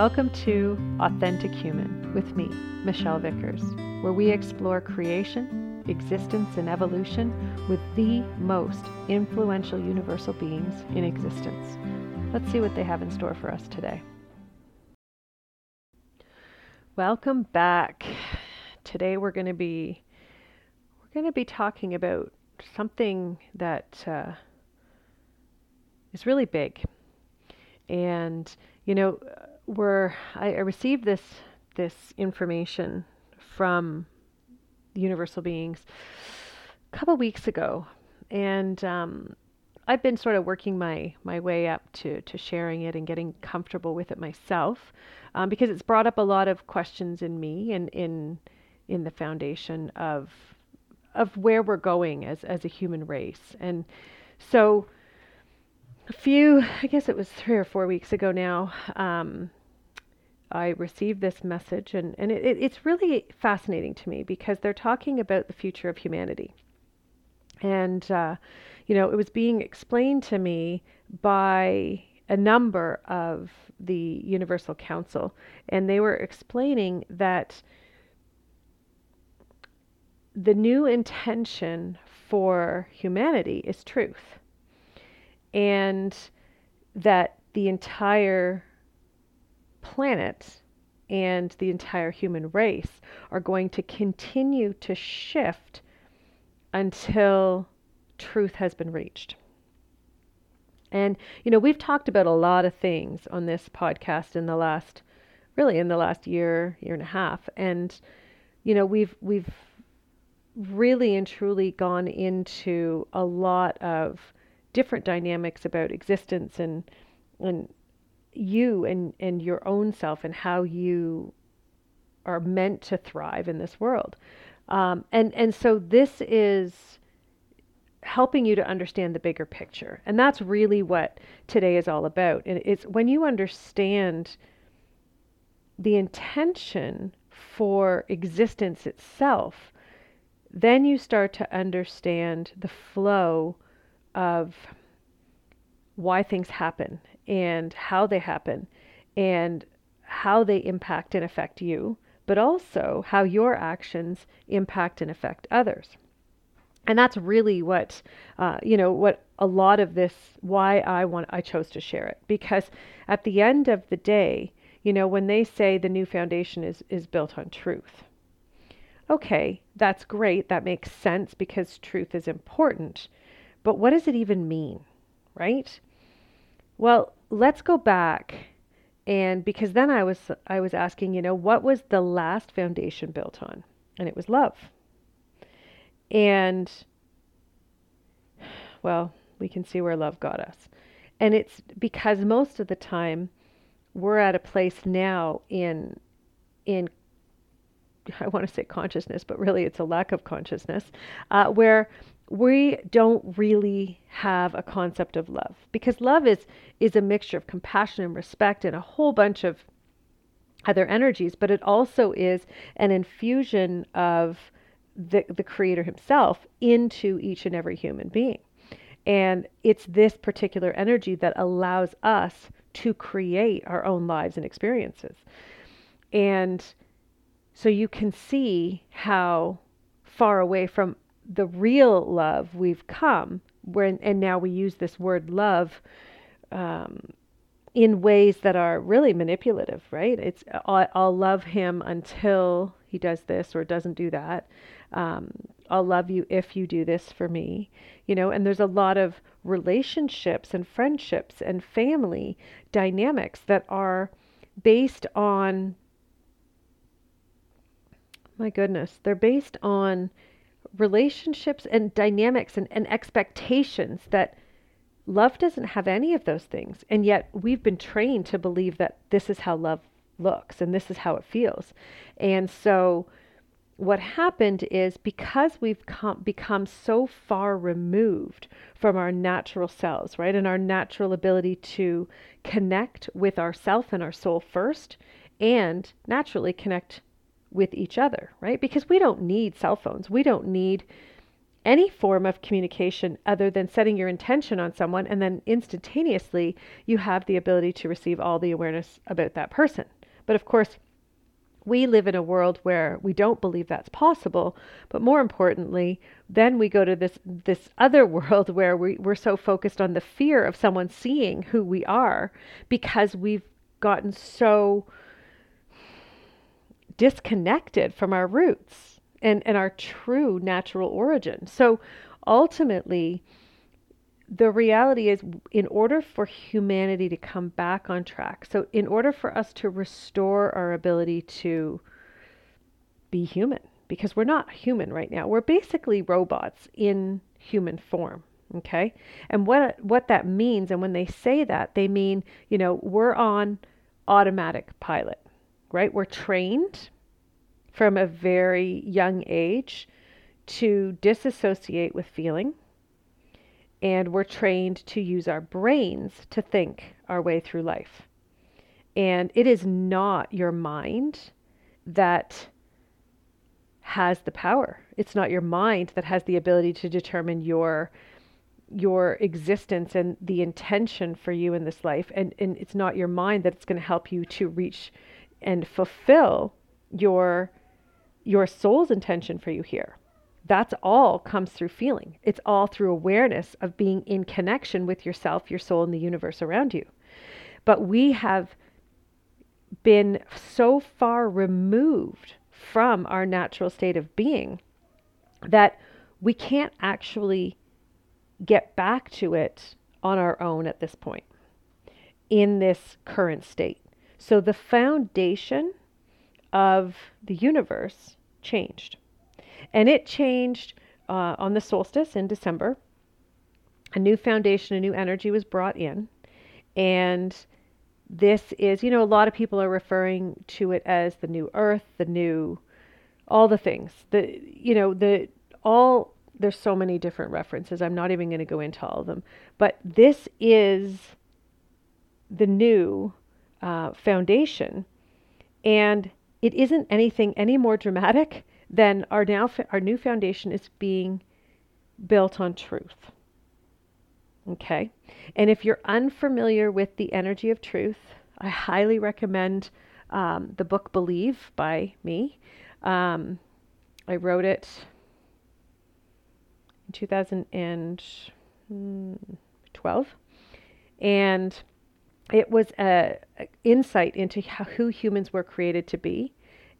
Welcome to Authentic Human with me, Michelle Vickers, where we explore creation, existence, and evolution with the most influential universal beings in existence. Let's see what they have in store for us today. Welcome back. Today we're going to be we're going to be talking about something that uh, is really big. And you know, we're I, I received this this information from universal beings a couple weeks ago, and um, I've been sort of working my my way up to to sharing it and getting comfortable with it myself, um, because it's brought up a lot of questions in me and in in the foundation of of where we're going as as a human race, and so a few I guess it was three or four weeks ago now. Um, I received this message, and, and it, it's really fascinating to me because they're talking about the future of humanity. And, uh, you know, it was being explained to me by a number of the Universal Council, and they were explaining that the new intention for humanity is truth, and that the entire planet and the entire human race are going to continue to shift until truth has been reached. And, you know, we've talked about a lot of things on this podcast in the last, really in the last year, year and a half. And, you know, we've, we've really and truly gone into a lot of different dynamics about existence and, and you and, and your own self and how you are meant to thrive in this world. Um, and, and so this is helping you to understand the bigger picture. And that's really what today is all about. And it's when you understand the intention for existence itself, then you start to understand the flow of why things happen and how they happen and how they impact and affect you, but also how your actions impact and affect others. And that's really what, uh, you know, what a lot of this, why I want, I chose to share it. Because at the end of the day, you know, when they say the new foundation is, is built on truth, okay, that's great. That makes sense because truth is important. But what does it even mean, right? Well, let's go back and because then I was I was asking, you know, what was the last foundation built on? And it was love. And well, we can see where love got us. And it's because most of the time we're at a place now in in I want to say consciousness, but really it's a lack of consciousness, uh, where we don't really have a concept of love because love is is a mixture of compassion and respect and a whole bunch of other energies but it also is an infusion of the the creator himself into each and every human being. And it's this particular energy that allows us to create our own lives and experiences. And so you can see how far away from the real love we've come when and now we use this word love um, in ways that are really manipulative right? It's I'll, I'll, love him until he does this or doesn't do that. Um, i'll love you if you do this for me you know? And there's a lot of relationships and friendships and family dynamics that are based on my goodness they're based on relationships and dynamics and, and expectations that love doesn't have any of those things. And yet we've been trained to believe that this is how love looks and this is how it feels. And so what happened is because we've com- become so far removed from our natural selves, right, and our natural ability to connect with ourself and our soul first, and naturally connect with each other, right? Because we don't need cell phones. We don't need any form of communication other than setting your intention on someone and then instantaneously you have the ability to receive all the awareness about that person. But of course, we live in a world where we don't believe that's possible but more importantly then we go to this this other world where we, we're so focused on the fear of someone seeing who we are because we've gotten so disconnected from our roots and, and our true natural origin. So ultimately, the reality is, in order for humanity to come back on track, so in order for us to restore our ability to be human, because we're not human right now, we're basically robots in human form. Okay. And what, what that means, and when they say that, they mean, you know, we're on automatic pilot, right? We're trained from a very young age to disassociate with feeling. And we're trained to use our brains to think our way through life. And it is not your mind that has the power. It's not your mind that has the ability to determine your your existence and the intention for you in this life. And, and it's not your mind that's going to help you to reach and fulfill your your soul's intention for you here. That's all comes through feeling. It's all through awareness of being in connection with yourself, your soul, and the universe around you. But we have been so far removed from our natural state of being that we can't actually get back to it on our own at this point in this current state. So the foundation of the universe changed. And it changed uh, on the solstice in December. A new foundation, a new energy was brought in. And this is, you know, a lot of people are referring to it as the new earth, the new, all the things. The, you know, the, all, there's so many different references. I'm not even going to go into all of them. But this is the new uh, foundation. And it isn't anything any more dramatic than our now our new foundation is being built on truth. Okay? And if you're unfamiliar with the energy of truth, I highly recommend um, the book Believe by me. Um, I wrote it in 2012. And it was a, insight into how, who humans were created to be.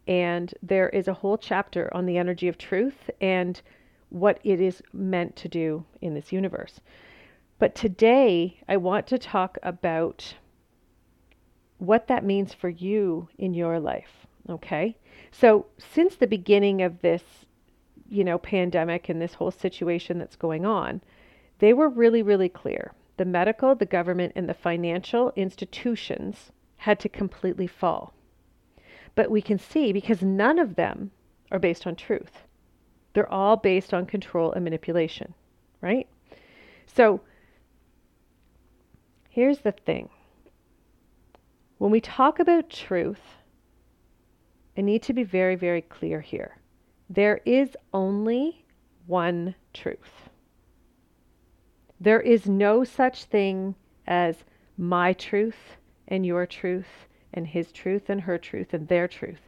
And there is a whole chapter on the energy of truth and what it is meant to do in this universe. But today, I want to talk about what that means for you in your life. Okay. So, since the beginning of this, you know, pandemic and this whole situation that's going on, they were really, really clear the medical, the government, and the financial institutions had to completely fall. But we can see because none of them are based on truth. They're all based on control and manipulation, right? So here's the thing when we talk about truth, I need to be very, very clear here. There is only one truth. There is no such thing as my truth and your truth and his truth and her truth and their truth.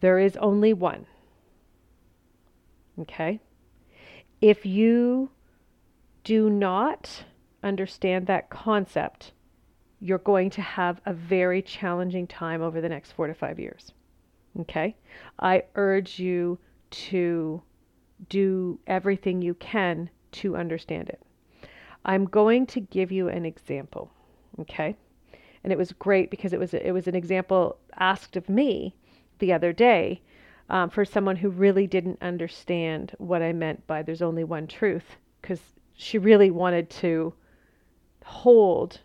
There is only one. Okay? If you do not understand that concept, you're going to have a very challenging time over the next four to five years. Okay? I urge you to do everything you can to understand it. I'm going to give you an example, okay? And it was great because it was it was an example asked of me the other day um, for someone who really didn't understand what I meant by "there's only one truth," because she really wanted to hold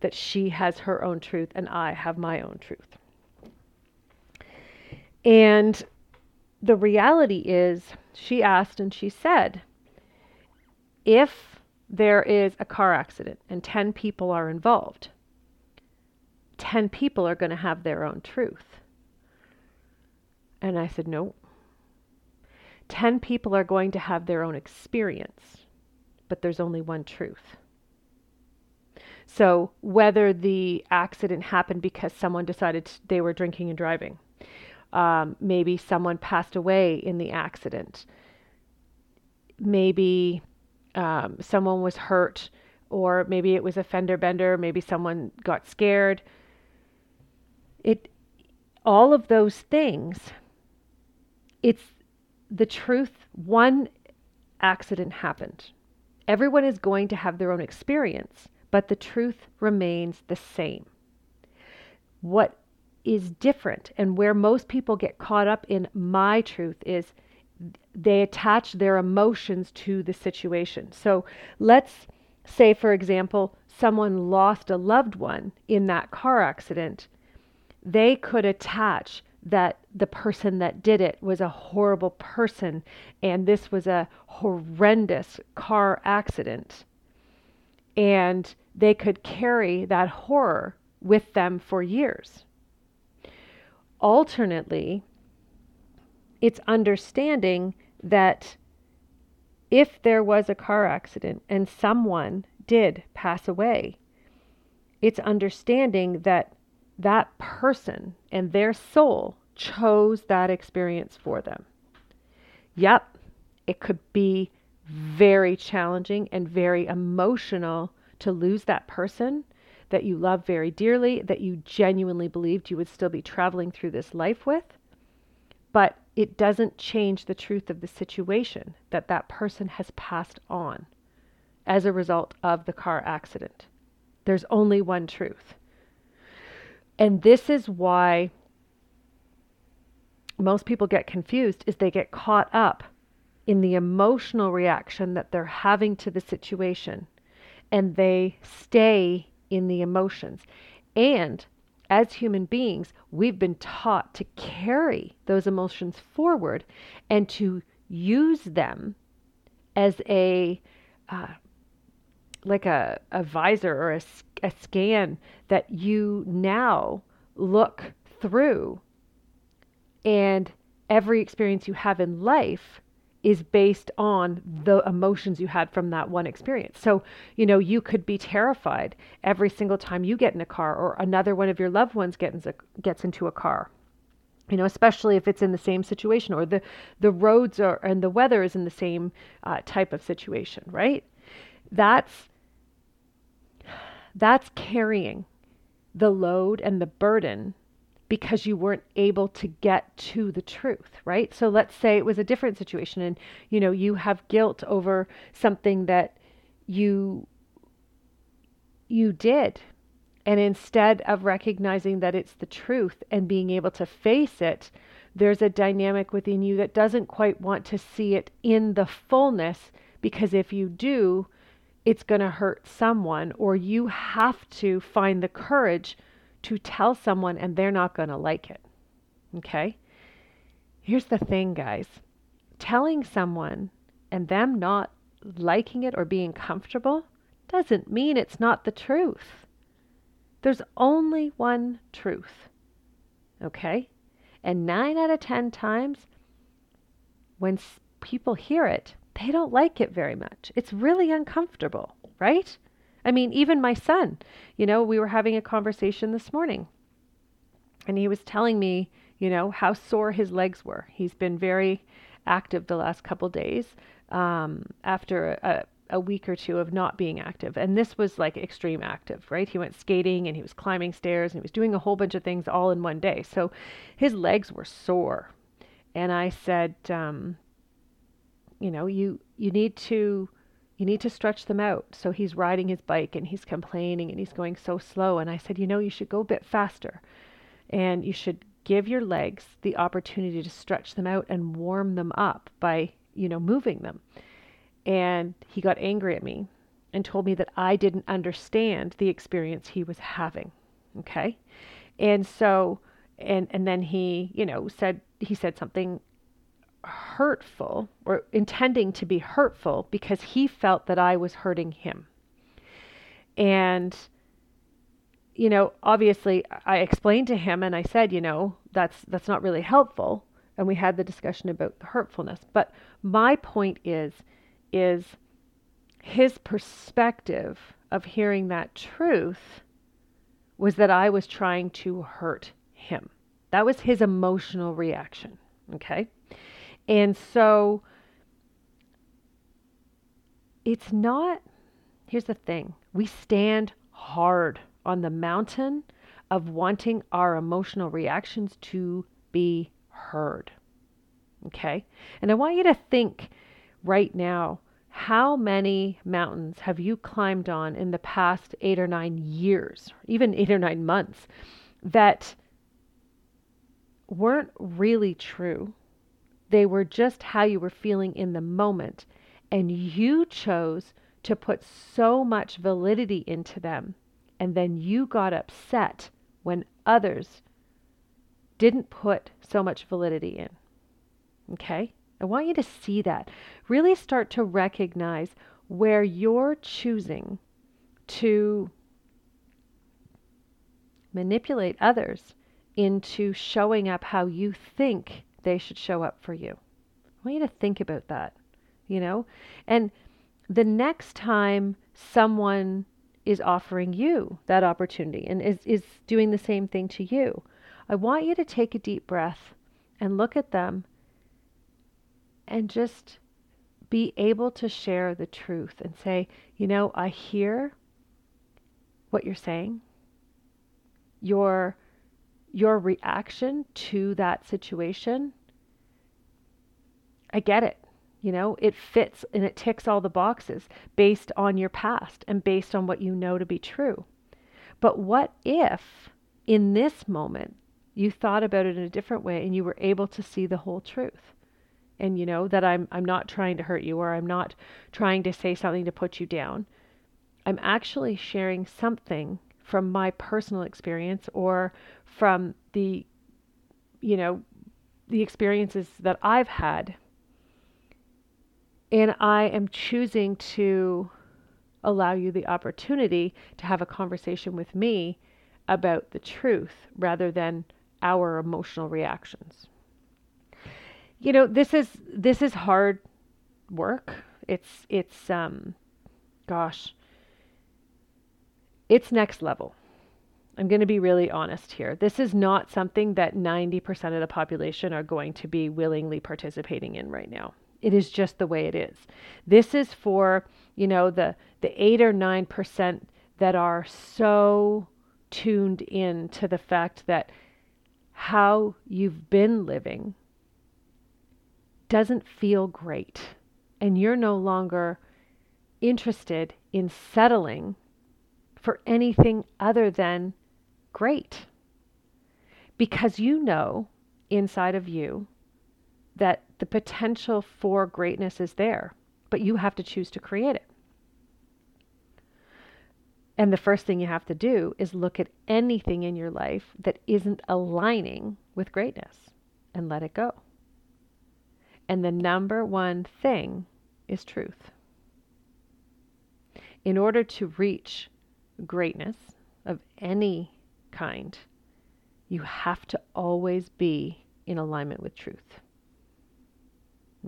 that she has her own truth and I have my own truth. And the reality is, she asked and she said, if there is a car accident and 10 people are involved, 10 people are going to have their own truth. And I said, no. 10 people are going to have their own experience, but there's only one truth. So, whether the accident happened because someone decided they were drinking and driving, um, maybe someone passed away in the accident, maybe um, someone was hurt, or maybe it was a fender bender, maybe someone got scared. It, all of those things, it's the truth. One accident happened. Everyone is going to have their own experience but the truth remains the same. What is different and where most people get caught up in my truth is they attach their emotions to the situation. So let's say, for example, someone lost a loved one in that car accident. They could attach that the person that did it was a horrible person and this was a horrendous car accident and they could carry that horror with them for years. Alternately, it's understanding that if there was a car accident and someone did pass away, it's understanding that that person and their soul chose that experience for them. Yep, it could be very challenging and very emotional to lose that person that you love very dearly, that you genuinely believed you would still be traveling through this life with. But it doesn't change the truth of the situation that that person has passed on as a result of the car accident. There's only one truth. And this is why most people get confused is they get caught up in the emotional reaction that they're having to the situation and they stay in the emotions. And as human beings, we've been taught to carry those emotions forward and to use them as a uh, like a, a visor or a, a scan that you now look through. And every experience you have in life is based on the emotions you had from that one experience. So, you know, you could be terrified every single time you get in a car or another one of your loved ones gets, gets into a car. You know, especially if it's in the same situation or the, the roads are, and the weather is in the same uh, type of situation, right? That's, that's carrying the load and the burden because you weren't able to get to the truth, right? So let's say it was a different situation and you know, you have guilt over something that you you did. And instead of recognizing that it's the truth and being able to face it, there's a dynamic within you that doesn't quite want to see it in the fullness because if you do, it's going to hurt someone or you have to find the courage to tell someone and they're not going to like it. Okay? Here's the thing, guys telling someone and them not liking it or being comfortable doesn't mean it's not the truth. There's only one truth. Okay? And nine out of 10 times, when people hear it, they don't like it very much. It's really uncomfortable, right? I mean, even my son, you know, we were having a conversation this morning and he was telling me, you know, how sore his legs were. He's been very active the last couple days um, after a, a week or two of not being active. And this was like extreme active, right? He went skating and he was climbing stairs and he was doing a whole bunch of things all in one day. So his legs were sore. And I said, um, you know, you you need to you need to stretch them out. So he's riding his bike and he's complaining and he's going so slow. And I said, you know, you should go a bit faster and you should give your legs the opportunity to stretch them out and warm them up by, you know, moving them. And he got angry at me and told me that I didn't understand the experience he was having. Okay. And so, and, and then he, you know, said, he said something hurtful or intending to be hurtful because he felt that I was hurting him. And you know, obviously I explained to him and I said, you know, that's that's not really helpful and we had the discussion about the hurtfulness. But my point is, is his perspective of hearing that truth was that I was trying to hurt him. That was his emotional reaction. Okay. And so it's not, here's the thing we stand hard on the mountain of wanting our emotional reactions to be heard. Okay? And I want you to think right now how many mountains have you climbed on in the past eight or nine years, even eight or nine months, that weren't really true? They were just how you were feeling in the moment. And you chose to put so much validity into them. And then you got upset when others didn't put so much validity in. Okay? I want you to see that. Really start to recognize where you're choosing to manipulate others into showing up how you think they should show up for you. I want you to think about that, you know? And the next time someone is offering you that opportunity and is, is doing the same thing to you, I want you to take a deep breath and look at them and just be able to share the truth and say, you know, I hear what you're saying. Your your reaction to that situation I get it. You know, it fits and it ticks all the boxes based on your past and based on what you know to be true. But what if in this moment you thought about it in a different way and you were able to see the whole truth? and you know that I'm I'm not trying to hurt you or I'm not trying to say something to put you down. I'm actually sharing something from my personal experience or from the you know the experiences that I've had. And I am choosing to allow you the opportunity to have a conversation with me about the truth rather than our emotional reactions you know this is this is hard work it's it's um gosh it's next level. I'm going to be really honest here. This is not something that 90% of the population are going to be willingly participating in right now. It is just the way it is. This is for you know the the 8 or 9% that are so tuned in to the fact that how you've been living doesn't feel great. And you're no longer interested in settling for anything other than great. Because you know inside of you that the potential for greatness is there, but you have to choose to create it. And the first thing you have to do is look at anything in your life that isn't aligning with greatness and let it go. And the number one thing is truth. In order to reach greatness of any kind, you have to always be in alignment with truth.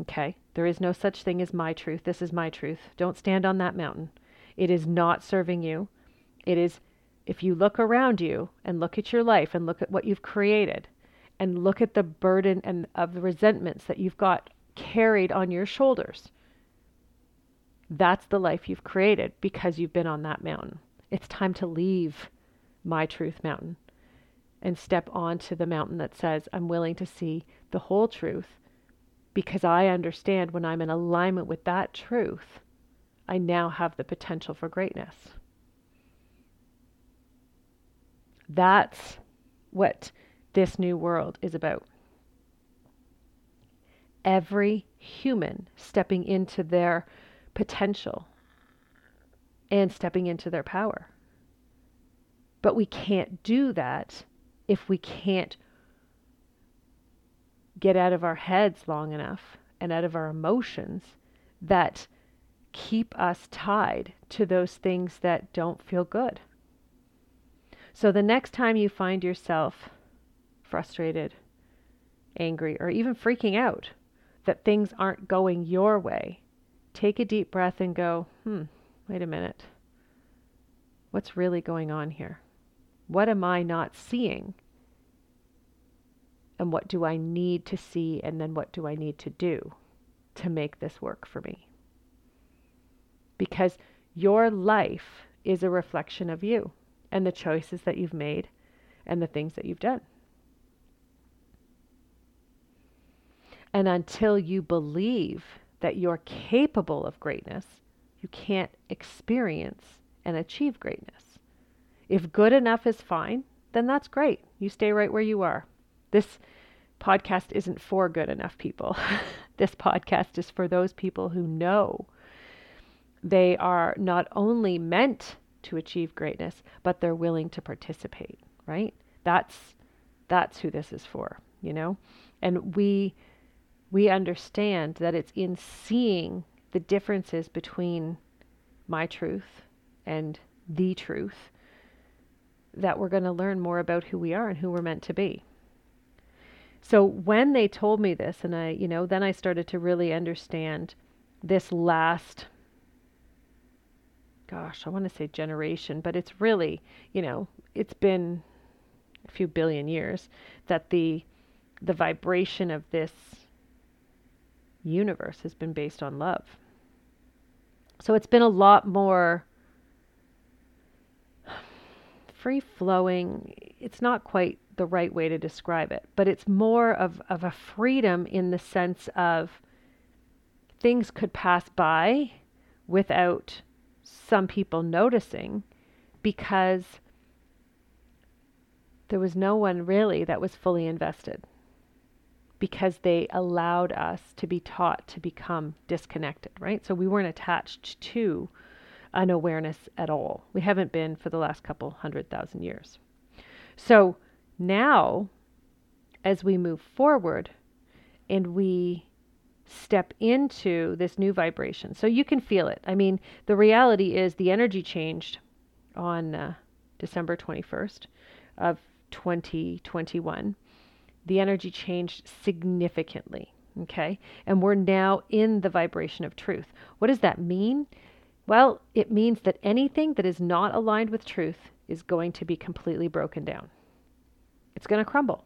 Okay? There is no such thing as my truth. This is my truth. Don't stand on that mountain. It is not serving you. It is, if you look around you and look at your life and look at what you've created, and look at the burden and of the resentments that you've got carried on your shoulders. That's the life you've created because you've been on that mountain. It's time to leave my truth mountain and step onto the mountain that says, I'm willing to see the whole truth because I understand when I'm in alignment with that truth, I now have the potential for greatness. That's what this new world is about. Every human stepping into their potential and stepping into their power. But we can't do that if we can't get out of our heads long enough and out of our emotions that keep us tied to those things that don't feel good. So the next time you find yourself frustrated, angry, or even freaking out that things aren't going your way, take a deep breath and go, hmm, wait a minute. What's really going on here? What am I not seeing? And what do I need to see? And then what do I need to do to make this work for me? Because your life is a reflection of you and the choices that you've made and the things that you've done. And until you believe that you're capable of greatness, you can't experience and achieve greatness. If good enough is fine, then that's great. You stay right where you are. This podcast isn't for good enough people. this podcast is for those people who know they are not only meant to achieve greatness, but they're willing to participate, right? That's that's who this is for, you know? And we we understand that it's in seeing the differences between my truth and the truth that we're going to learn more about who we are and who we're meant to be. So when they told me this and I, you know, then I started to really understand this last gosh, I want to say generation, but it's really, you know, it's been a few billion years that the the vibration of this universe has been based on love. So it's been a lot more free flowing. It's not quite the right way to describe it, but it's more of, of a freedom in the sense of things could pass by without some people noticing because there was no one really that was fully invested because they allowed us to be taught to become disconnected, right? So we weren't attached to an awareness at all. We haven't been for the last couple hundred thousand years. So now, as we move forward and we step into this new vibration. So you can feel it. I mean, the reality is the energy changed on uh, December 21st of 2021. The energy changed significantly. Okay. And we're now in the vibration of truth. What does that mean? Well, it means that anything that is not aligned with truth is going to be completely broken down. It's going to crumble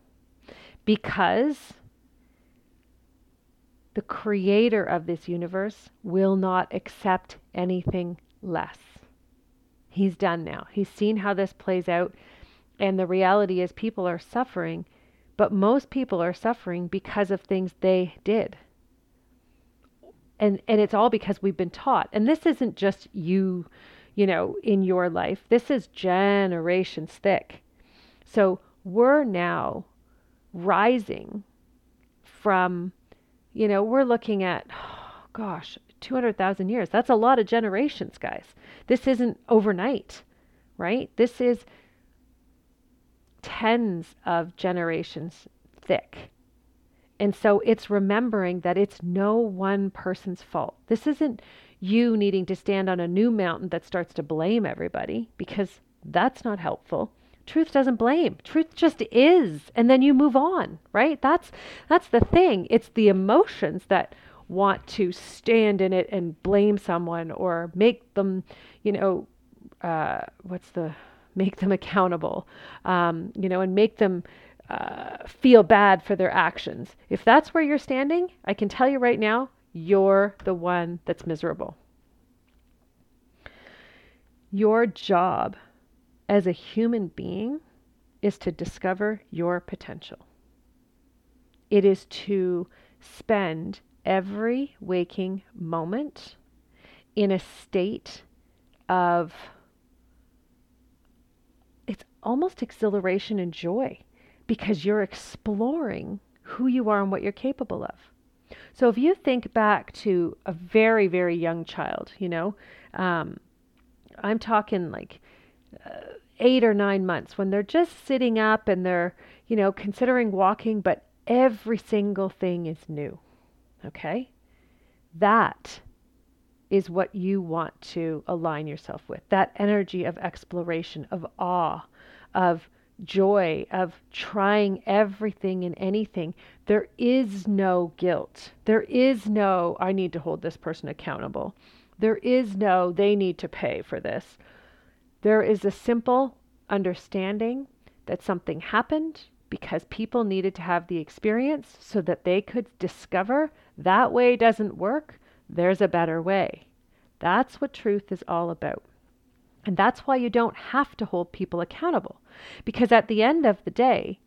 because the creator of this universe will not accept anything less. He's done now. He's seen how this plays out. And the reality is, people are suffering, but most people are suffering because of things they did. And, and it's all because we've been taught. And this isn't just you, you know, in your life, this is generations thick. So we're now rising from you know, we're looking at, oh, gosh, 200,000 years. That's a lot of generations, guys. This isn't overnight, right? This is tens of generations thick. And so it's remembering that it's no one person's fault. This isn't you needing to stand on a new mountain that starts to blame everybody because that's not helpful truth doesn't blame truth just is and then you move on right that's that's the thing it's the emotions that want to stand in it and blame someone or make them you know uh, what's the make them accountable um, you know and make them uh, feel bad for their actions if that's where you're standing i can tell you right now you're the one that's miserable your job as a human being is to discover your potential. It is to spend every waking moment in a state of almost exhilaration and joy because you're exploring who you are and what you're capable of. So if you think back to a very, very young child, you know, um, I'm talking like eight or nine months when they're just sitting up and they're, you know, considering walking, but every single thing is new. Okay? That is what you want to align yourself with. That energy of exploration, of awe, of joy of trying everything and anything, there is no guilt. There is no, I need to hold this person accountable. There is no, they need to pay for this. There is a simple understanding that something happened because people needed to have the experience so that they could discover that way doesn't work. There's a better way. That's what truth is all about. And that's why you don't have to hold people accountable. Because at the end of the day,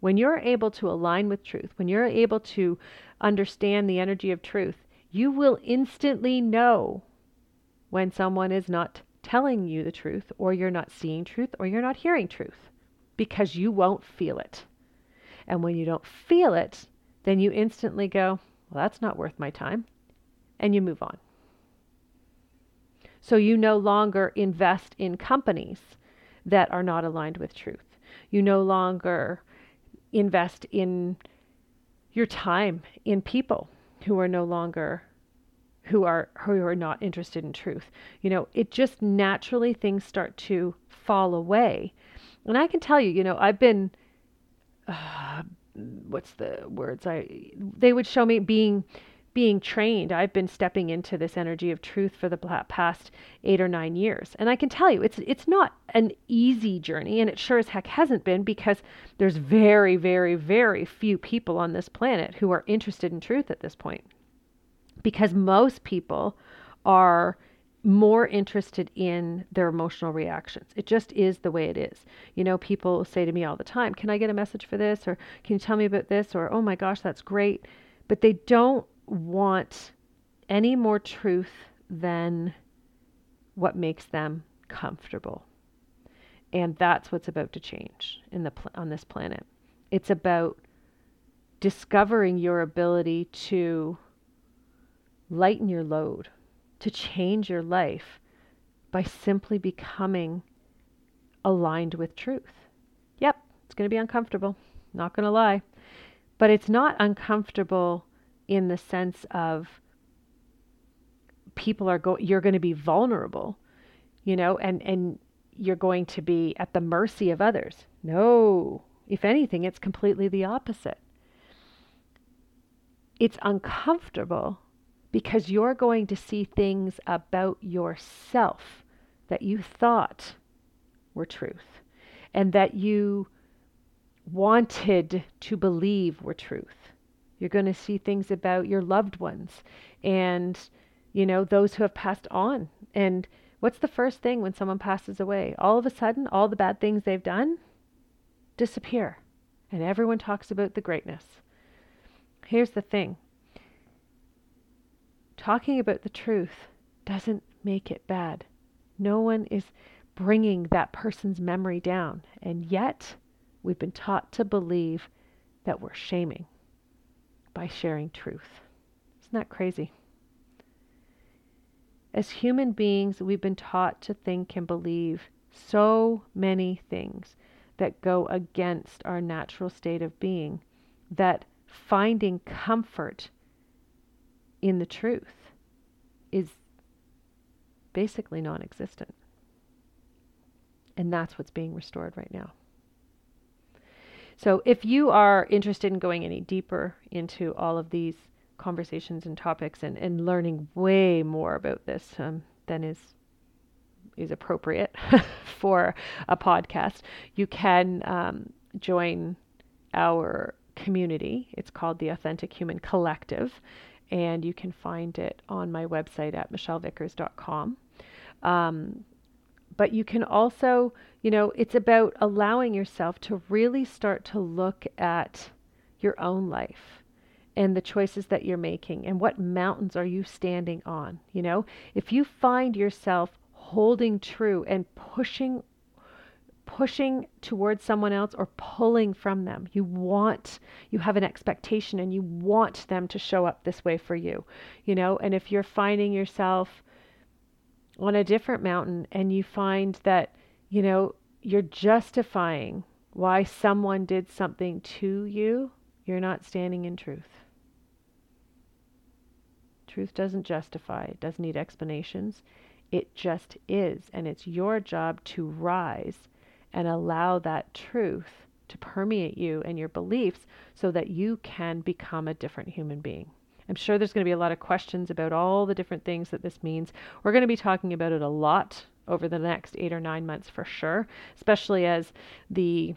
when you're able to align with truth, when you're able to understand the energy of truth, you will instantly know when someone is not telling you the truth, or you're not seeing truth, or you're not hearing truth, because you won't feel it. And when you don't feel it, then you instantly go, Well, that's not worth my time. And you move on. So you no longer invest in companies that are not aligned with truth. You no longer invest in your time in people who are no longer who are who are not interested in truth. You know, it just naturally things start to fall away. And I can tell you, you know, I've been uh, what's the words I they would show me being being trained, I've been stepping into this energy of truth for the past eight or nine years. And I can tell you, it's, it's not an easy journey, and it sure as heck hasn't been because there's very, very, very few people on this planet who are interested in truth at this point. Because most people are more interested in their emotional reactions. It just is the way it is. You know, people say to me all the time, Can I get a message for this? Or can you tell me about this? Or, Oh my gosh, that's great. But they don't want any more truth than what makes them comfortable. And that's what's about to change in the pl- on this planet. It's about discovering your ability to lighten your load, to change your life by simply becoming aligned with truth. Yep, it's going to be uncomfortable, not going to lie. But it's not uncomfortable in the sense of people are going you're going to be vulnerable you know and and you're going to be at the mercy of others. No if anything it's completely the opposite. It's uncomfortable because you're going to see things about yourself that you thought were truth and that you wanted to believe were truth you're going to see things about your loved ones and, you know, those who have passed on. And what's the first thing when someone passes away? All of a sudden, all the bad things they've done disappear. And everyone talks about the greatness. Here's the thing talking about the truth doesn't make it bad. No one is bringing that person's memory down. And yet, we've been taught to believe that we're shaming by sharing truth. Isn't that crazy? As human beings, we've been taught to think and believe so many things that go against our natural state of being that finding comfort in the truth is basically non existent. And that's what's being restored right now. So if you are interested in going any deeper into all of these conversations and topics and, and learning way more about this um, than is is appropriate for a podcast, you can um, join our community. It's called the Authentic Human Collective, and you can find it on my website at michellevickers.com. Um, but you can also, you know, it's about allowing yourself to really start to look at your own life and the choices that you're making and what mountains are you standing on, you know? If you find yourself holding true and pushing pushing towards someone else or pulling from them. You want, you have an expectation and you want them to show up this way for you, you know? And if you're finding yourself on a different mountain and you find that, you know, you're justifying why someone did something to you, you're not standing in truth. Truth doesn't justify, it doesn't need explanations. It just is. And it's your job to rise and allow that truth to permeate you and your beliefs so that you can become a different human being. I'm sure there's going to be a lot of questions about all the different things that this means. We're going to be talking about it a lot over the next 8 or 9 months for sure, especially as the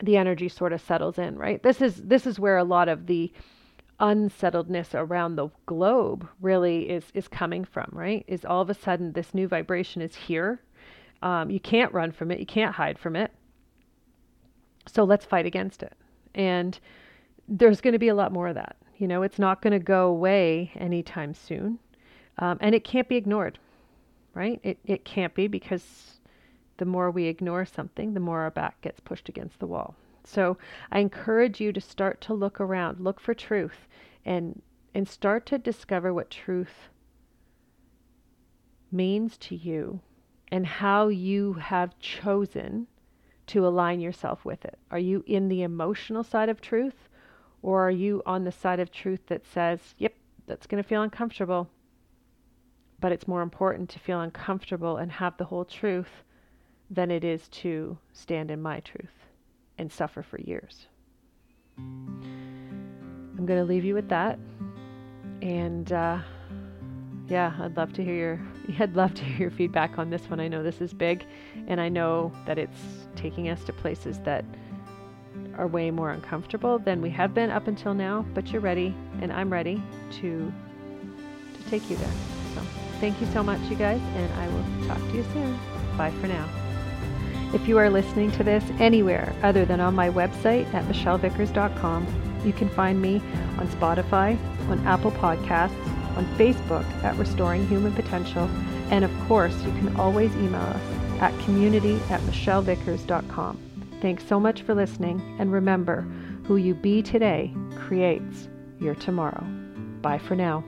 the energy sort of settles in, right? This is this is where a lot of the unsettledness around the globe really is is coming from, right? Is all of a sudden this new vibration is here. Um, you can't run from it. You can't hide from it. So let's fight against it. And there's going to be a lot more of that. You know, it's not going to go away anytime soon. Um, and it can't be ignored, right? It, it can't be because the more we ignore something, the more our back gets pushed against the wall. So I encourage you to start to look around, look for truth, and, and start to discover what truth means to you and how you have chosen to align yourself with it. Are you in the emotional side of truth or are you on the side of truth that says, yep, that's going to feel uncomfortable, but it's more important to feel uncomfortable and have the whole truth than it is to stand in my truth and suffer for years. I'm going to leave you with that. And uh, yeah, I'd love to hear your I'd love to hear your feedback on this one. I know this is big, and I know that it's taking us to places that are way more uncomfortable than we have been up until now. But you're ready, and I'm ready to to take you there. Thank you so much, you guys, and I will talk to you soon. Bye for now. If you are listening to this anywhere other than on my website at michellevickers.com, you can find me on Spotify, on Apple Podcasts, on Facebook at Restoring Human Potential, and of course, you can always email us at community at michellevickers.com. Thanks so much for listening, and remember, who you be today creates your tomorrow. Bye for now.